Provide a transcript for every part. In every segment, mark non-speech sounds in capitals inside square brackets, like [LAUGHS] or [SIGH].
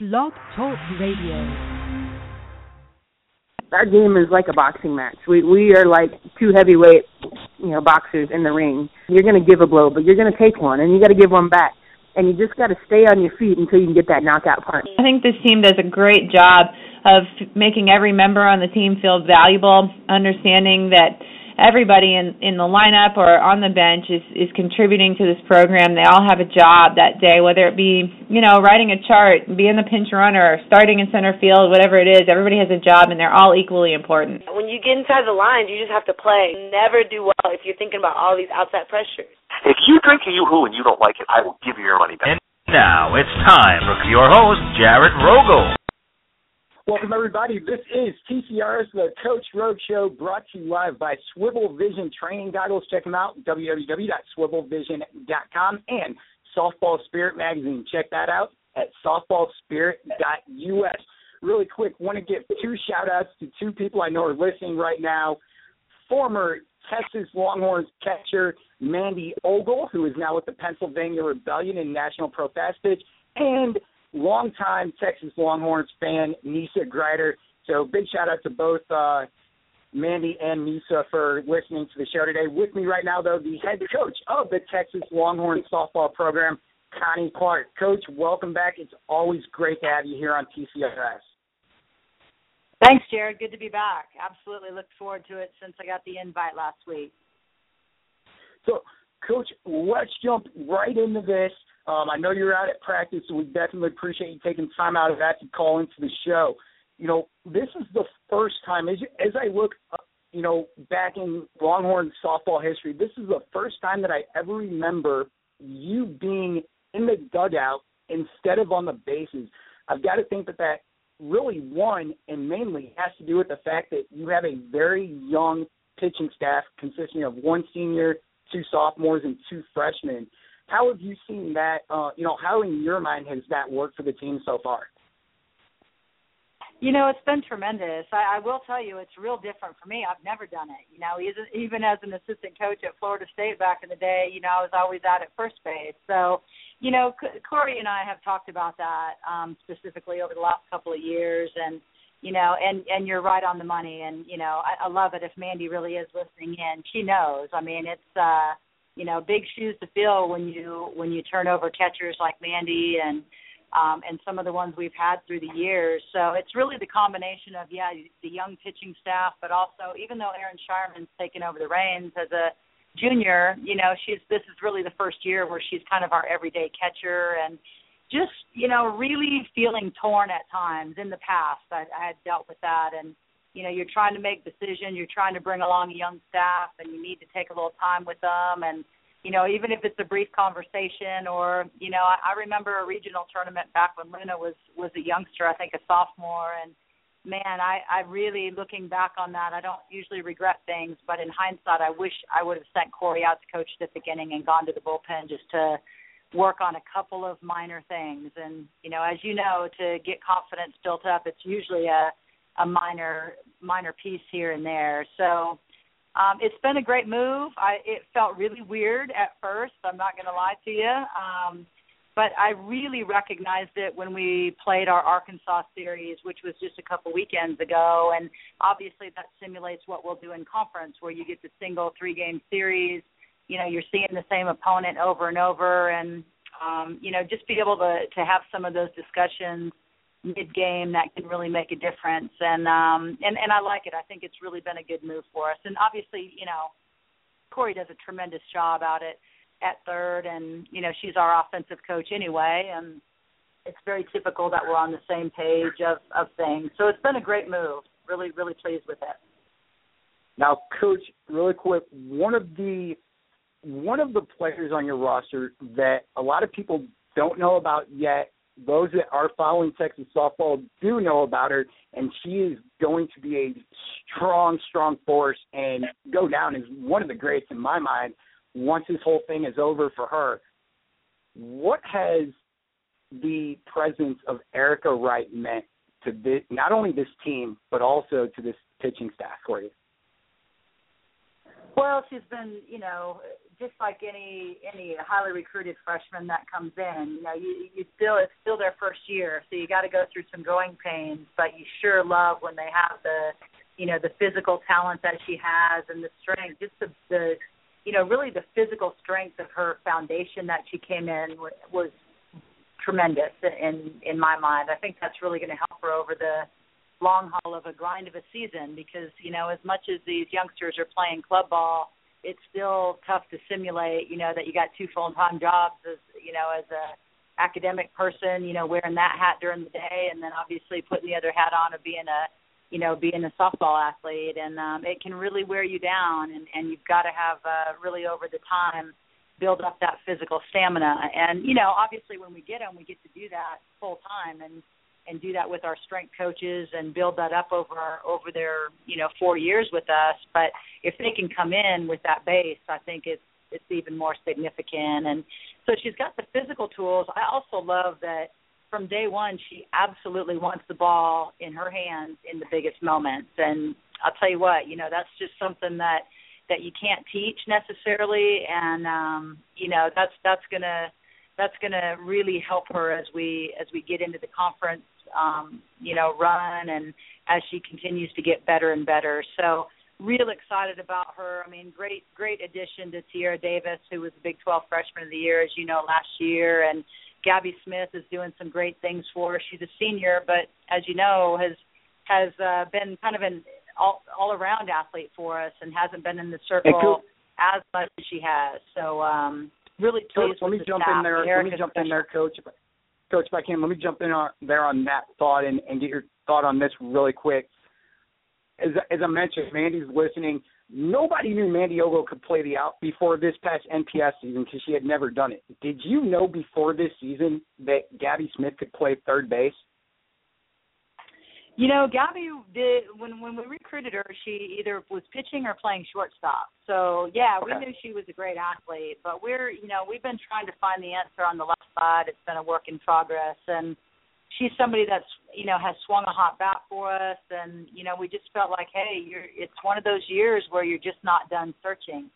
Blog Talk Radio. Our game is like a boxing match. We we are like two heavyweight, you know, boxers in the ring. You're going to give a blow, but you're going to take one, and you got to give one back. And you just got to stay on your feet until you can get that knockout punch. I think this team does a great job of making every member on the team feel valuable, understanding that everybody in in the lineup or on the bench is is contributing to this program. They all have a job that day, whether it be you know writing a chart, being the pinch runner, starting in center field, whatever it is. Everybody has a job, and they're all equally important. When you get inside the lines, you just have to play. Never do well if you're thinking about all these outside pressures. If you drink a yoo-hoo and you don't like it, I will give you your money back. And now it's time for your host, Jared Rogol. Welcome, everybody. This is TCR's The Coach Roges Show brought to you live by Swivel Vision Training Goggles. Check them out, www.swivelvision.com and Softball Spirit Magazine. Check that out at softballspirit.us. Really quick, want to give two shout outs to two people I know are listening right now. Former Texas Longhorns catcher Mandy Ogle, who is now with the Pennsylvania Rebellion in National Pro Fast Pitch, and longtime Texas Longhorns fan, Nisa Grider. So big shout out to both uh, Mandy and Nisa for listening to the show today. With me right now, though, the head coach of the Texas Longhorns softball program, Connie Clark. Coach, welcome back. It's always great to have you here on TCRS. Thanks, Jared. Good to be back. Absolutely looked forward to it since I got the invite last week. So, Coach, let's jump right into this. Um, I know you're out at practice, so we definitely appreciate you taking time out of that to call into the show. You know, this is the first time as as I look, uh, you know, back in Longhorn softball history. This is the first time that I ever remember you being in the dugout instead of on the bases. I've got to think that that really one and mainly has to do with the fact that you have a very young pitching staff consisting of one senior, two sophomores, and two freshmen. How have you seen that? Uh, you know, how in your mind has that worked for the team so far? You know, it's been tremendous. I, I will tell you, it's real different for me. I've never done it. You know, even even as an assistant coach at Florida State back in the day, you know, I was always out at first base. So, you know, C- Corey and I have talked about that um, specifically over the last couple of years, and you know, and and you're right on the money. And you know, I, I love it if Mandy really is listening in. She knows. I mean, it's. uh you know big shoes to fill when you when you turn over catchers like Mandy and um, and some of the ones we've had through the years. So it's really the combination of yeah the young pitching staff, but also even though Erin Shireman's taken over the reins as a junior, you know she's this is really the first year where she's kind of our everyday catcher and just you know really feeling torn at times. In the past, I, I had dealt with that and you know you're trying to make decisions you're trying to bring along young staff and you need to take a little time with them. And you know even if it's a brief conversation or you know i, I remember a regional tournament back when luna was was a youngster i think a sophomore. And man i i really looking back on that i don't usually regret things. But in hindsight i wish i would have sent corey out to coach at the beginning and gone to the bullpen just to work on a couple of minor things. And you know as you know to get confidence built up it's usually a a minor minor piece here and there. So um, it's been a great move. I it felt really weird at first. I'm not going to lie to you. Um, but I really recognized it when we played our Arkansas series, which was just a couple weekends ago. And obviously, that simulates what we'll do in conference, where you get the single three game series. You know, you're seeing the same opponent over and over, and um, you know, just be able to to have some of those discussions mid game that can really make a difference and um and and I like it. I think it's really been a good move for us. And obviously, you know, Corey does a tremendous job out at at third and you know, she's our offensive coach anyway and it's very typical that we're on the same page of of things. So it's been a great move. Really really pleased with it. Now, coach, really quick, one of the one of the players on your roster that a lot of people don't know about yet those that are following Texas softball do know about her, and she is going to be a strong, strong force and go down as one of the greats in my mind once this whole thing is over for her. What has the presence of Erica Wright meant to this, not only this team but also to this pitching staff for you? Well, she's been, you know, just like any any highly recruited freshman that comes in. You know, you you still it's still their first year, so you got to go through some growing pains. But you sure love when they have the, you know, the physical talent that she has and the strength, just the the, you know, really the physical strength of her foundation that she came in was tremendous in in my mind. I think that's really going to help her over the long haul of a grind of a season because you know as much as these youngsters are playing club ball it's still tough to simulate you know that you got two full time jobs as you know as a academic person you know wearing that hat during the day and then obviously putting the other hat on of being a you know being a softball athlete. And um it can really wear you down and and you've got to have uh really over the time build up that physical stamina. And you know obviously when we get them we get to do that full time and and do that with our strength coaches and build that up over our, over their you know four years with us. But if they can come in with that base, I think it's it's even more significant. And so she's got the physical tools. I also love that from day one she absolutely wants the ball in her hands in the biggest moments. And I'll tell you what, you know that's just something that that you can't teach necessarily. And um, you know that's that's gonna that's going to really help her as we as we get into the conference um, you know, run and as she continues to get better and better. So real excited about her. I mean, great great addition to Tierra Davis, who was the Big 12 Freshman of the Year, as you know, last year, and Gabby Smith is doing some great things for her. She's a senior, but as you know, has has uh, been kind of an all all around athlete for us and hasn't been in the circle as much as she has. So um really pleased Coach, let me jump staff. in there. Erica's let me jump in there, Coach. Coach, if I can, let me jump in on, there on that thought and, and get your thought on this really quick. As, as I mentioned, Mandy's listening. Nobody knew Mandy Ogle could play the out before this past NPF season because she had never done it. Did you know before this season that Gabby Smith could play third base? You know, Gabby did when when we recruited her, she either was pitching or playing shortstop. So yeah, we knew she was a great athlete, but we're you know we've been trying to find the answer on the left. It's been a work in progress, and she's somebody that's you know has swung a hot bat for us, and you know we just felt like hey, you're it's one of those years where you're just not done searching.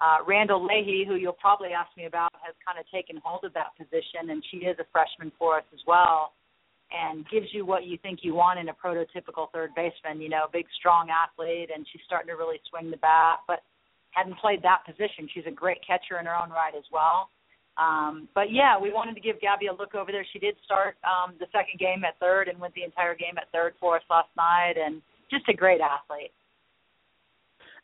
Uh, Randel Leahy, who you'll probably ask me about, has kind of taken hold of that position, and she is a freshman for us as well and gives you what you think you want in a prototypical third baseman. You know, big, strong athlete, and she's starting to really swing the bat, but hadn't played that position. She's a great catcher in her own right as well. Um, but yeah, we wanted to give Gabby a look over there. She did start um, the second game at third and went the entire game at third for us last night, and just a great athlete.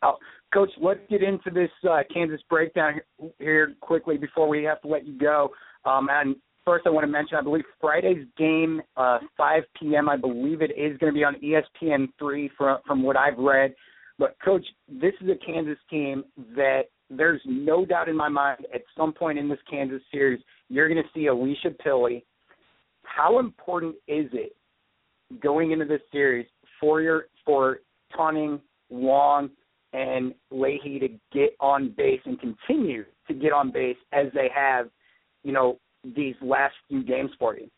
Oh, Coach, let's get into this uh, Kansas breakdown here quickly before we have to let you go. Um, and first, I want to mention, I believe Friday's game, uh, 5 p.m. I believe it is going to be on E ESPN three from from what I've read. But Coach, this is a Kansas team that there's no doubt in my mind at some point in this Kansas series you're going to see Alicia Pille. How important is it going into this series for your for Tunning, Wong, and Leahy to get on base and continue to get on base as they have, you know, these last few games for you?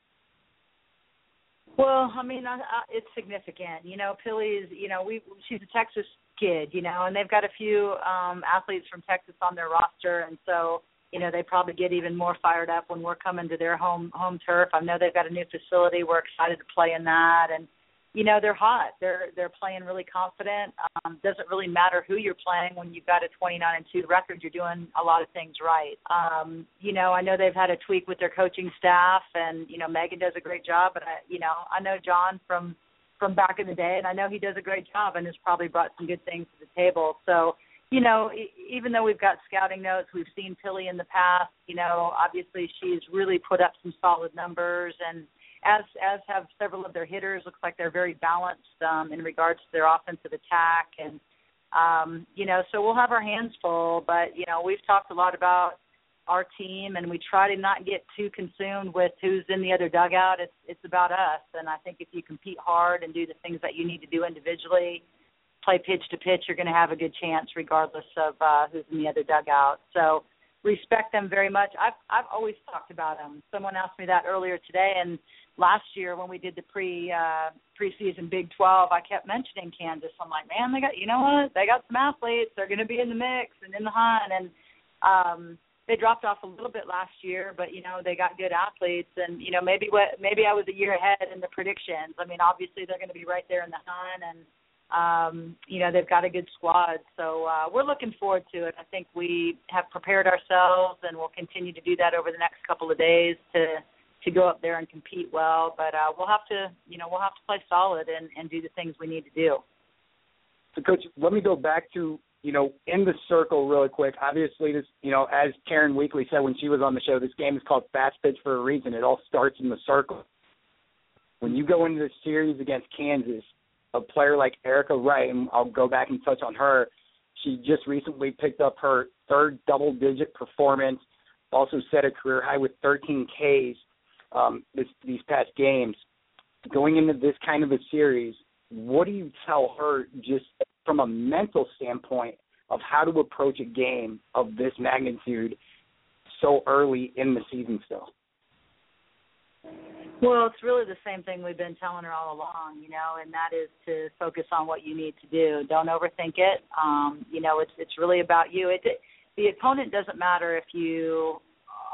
Well, I mean, I, I, it's significant. You know, Pille's. You know, we she's a Texas kid. You know, and they've got a few um athletes from Texas on their roster, and so you know they probably get even more fired up when we're coming to their home home turf. I know they've got a new facility. We're excited to play in that, and you know they're hot. They're they're playing really confident. Um, doesn't really matter who you're playing when you've got a 29 and two record. You're doing a lot of things right. Um, you know I know they've had a tweak with their coaching staff, and you know Megan does a great job. But I you know I know John from from back in the day, and I know he does a great job and has probably brought some good things to the table. So you know, even though we've got scouting notes, we've seen Pille in the past. You know, obviously she's really put up some solid numbers, and as as have several of their hitters. Looks like they're very balanced um, in regards to their offensive attack, and um, you know, so we'll have our hands full. But you know, we've talked a lot about our team and we try to not get too consumed with who's in the other dugout. It's it's about us and I think if you compete hard and do the things that you need to do individually, play pitch to pitch, you're going to have a good chance regardless of uh who's in the other dugout. So respect them very much. I've I've always talked about them. Someone asked me that earlier today and last year when we did the pre uh preseason Big 12, I kept mentioning Kansas. I'm like, man, they got you know what? They got some athletes. They're going to be in the mix and in the hunt and um they dropped off a little bit last year, but you know they got good athletes, and you know maybe what maybe I was a year ahead in the predictions. I mean, obviously they're going to be right there in the hunt, and um, you know they've got a good squad, so uh, we're looking forward to it. I think we have prepared ourselves, and we'll continue to do that over the next couple of days to to go up there and compete well. But uh, we'll have to you know we'll have to play solid and and do the things we need to do. So, coach, let me go back to you know, in the circle really quick. Obviously, this, you know, as Karen Weekly said when she was on the show, this game is called fast pitch for a reason. It all starts in the circle. When you go into the series against Kansas, a player like Erica Wright, and I'll go back and touch on her. She just recently picked up her third double-digit performance. Also set a career high with 13 Ks um, this, these past games. Going into this kind of a series, what do you tell her just from a mental standpoint of how to approach a game of this magnitude so early in the season still? Well, it's really the same thing we've been telling her all along, you know, and that is to focus on what you need to do. Don't overthink it. Um, you know, it's it's really about you. It the opponent doesn't matter if you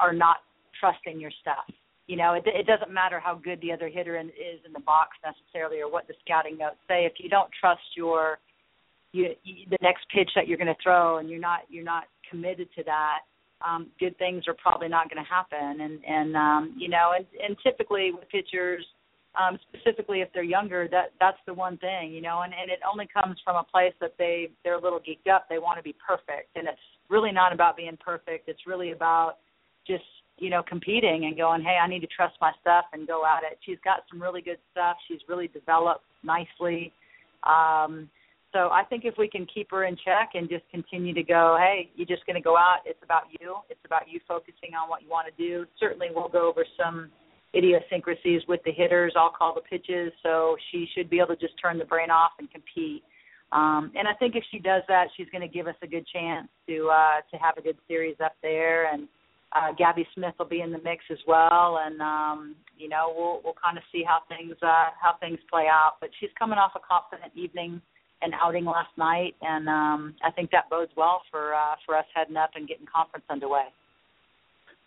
are not trusting your stuff. You know, it, it doesn't matter how good the other hitter in, is in the box necessarily, or what the scouting notes say. If you don't trust your you, you the next pitch that you're going to throw, and you're not you're not committed to that, um, good things are probably not going to happen. And and um, you know, and and typically with pitchers, um, specifically if they're younger, that that's the one thing, you know, and and it only comes from a place that they they're a little geeked up. They want to be perfect, and it's really not about being perfect. It's really about just you know competing and going, hey, I need to trust my stuff and go at it. She's got some really good stuff. She's really developed nicely. Um, so I think if we can keep her in check and just continue to go, hey, you're just going to go out. It's about you. It's about you focusing on what you want to do. Certainly, we'll go over some idiosyncrasies with the hitters. I'll call the pitches, so she should be able to just turn the brain off and compete. Um, and I think if she does that, she's going to give us a good chance to uh, to have a good series up there. And uh, Gabby Smith will be in the mix as well. And um, you know, we'll we'll kind of see how things uh, how things play out. But she's coming off a confident evening an outing last night, and um, I think that bodes well for uh, for us heading up and getting conference underway.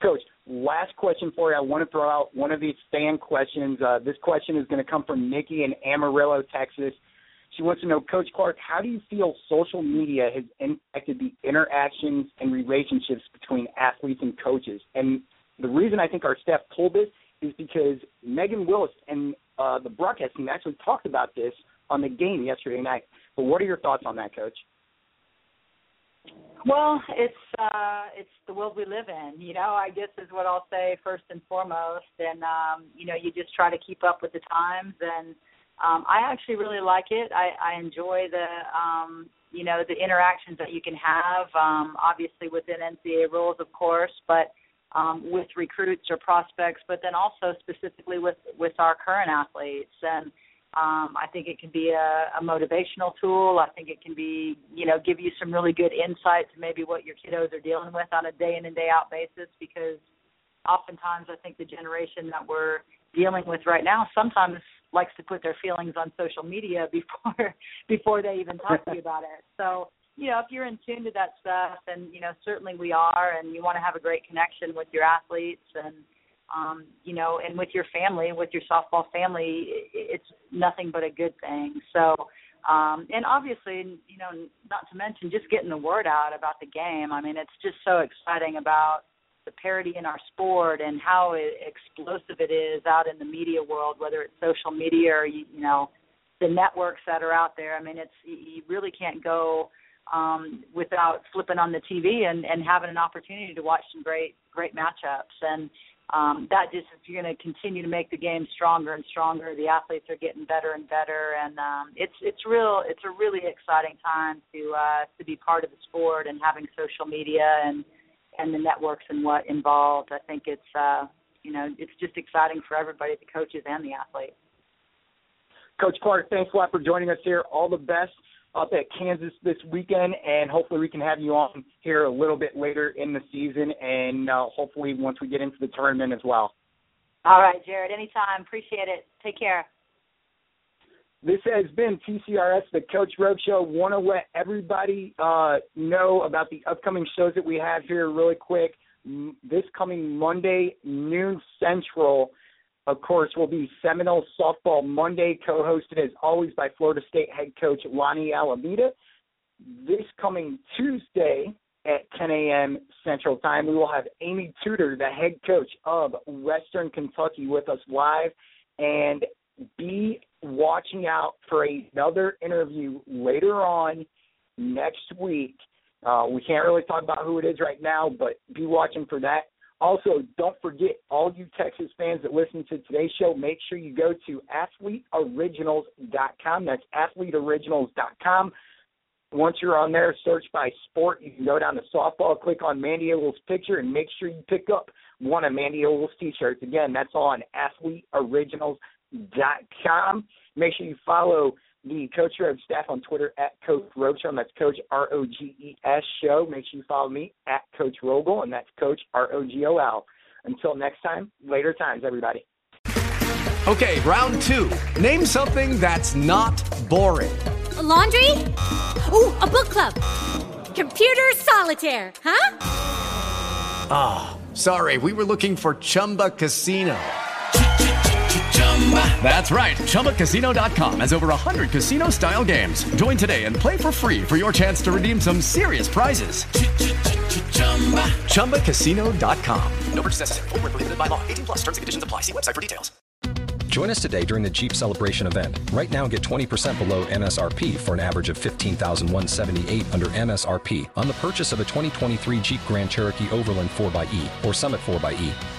Coach, last question for you. I want to throw out one of these fan questions. Uh, this question is going to come from Nikki in Amarillo, Texas. She wants to know, Coach Clark, how do you feel social media has impacted the interactions and relationships between athletes and coaches? And the reason I think our staff pulled this is because Megan Willis and uh, the broadcast team actually talked about this on the game yesterday night. But what are your thoughts on that, Coach? Well, it's uh it's the world we live in, you know, I guess is what I'll say first and foremost. And um, you know, you just try to keep up with the times and um I actually really like it. I, I enjoy the um you know, the interactions that you can have, um, obviously within NCAA rules of course, but um, with recruits or prospects, but then also specifically with with our current athletes. And um, I think it can be a, a motivational tool. I think it can be, you know, give you some really good insight to maybe what your kiddos are dealing with on a day in and day out basis. Because oftentimes, I think the generation that we're dealing with right now sometimes likes to put their feelings on social media [LAUGHS] before before they even talk to you about it. So, you know, if you're in tune to that stuff, and you know, certainly we are, and you want to have a great connection with your athletes and um, you know, and with your family, with your softball family, it's nothing but a good thing. So, um, and obviously, you know, not to mention just getting the word out about the game. I mean, it's just so exciting about the parity in our sport and how explosive it is out in the media world, whether it's social media or you, you know, the networks that are out there. I mean, it's you really can't go um, without flipping on the TV and, and having an opportunity to watch some great great matchups. And um, that just you're going to continue to make the game stronger and stronger, the athletes are getting better and better, and um, it's it's real it's a really exciting time to uh, to be part of the sport and having social media and and the networks and what involved. I think it's uh, you know it's just exciting for everybody, the coaches and the athletes. Coach Clark, thanks a lot for joining us here. All the best up at Kansas this weekend, and hopefully we can have you on here a little bit later in the season, and uh, hopefully once we get into the tournament as well. All right, Jared. Anytime. Appreciate it. Take care. This has been TCRS, the Coach Roges Show. Want to let everybody uh, know about the upcoming shows that we have here really quick. This coming Monday, noon Central, of course, will be Seminole Softball Monday, co-hosted as always by Florida State head coach Lonni Alameda. This coming Tuesday at 10 a.m. Central Time, we will have Amy Tudor, the head coach of Western Kentucky, with us live, and be watching out for another interview later on next week. Uh, we can't really talk about who it is right now, but be watching for that. Also, don't forget, all you Texas fans that listen to today's show, make sure you go to athleteoriginals.com. That's athleteoriginals.com. Once you're on there, search by sport. You can go down to softball, click on Mandy Ogle's picture, and make sure you pick up one of Mandy Ogle's t-shirts. Again, that's on athleteoriginals.com. Make sure you follow the Coach Roges staff on Twitter at Coach Roges Show, and that's Coach R O G E S Show. Make sure you follow me at Coach Rogol, and that's Coach R O G O L. Until next time, later times, everybody. Okay, round two. Name something that's not boring. A laundry? Ooh, a book club. Computer solitaire, huh? Ah, oh, sorry, we were looking for Chumba Casino. That's right. ChumbaCasino.com has over 100 casino style games. Join today and play for free for your chance to redeem some serious prizes. ChumbaCasino.com. No purchase necessary. Full prohibited by law. 18 plus terms and conditions apply. See website for details. Join us today during the Jeep Celebration event. Right now, get 20% below MSRP for an average of 15178 under MSRP on the purchase of a 2023 Jeep Grand Cherokee Overland 4xE or Summit 4xE.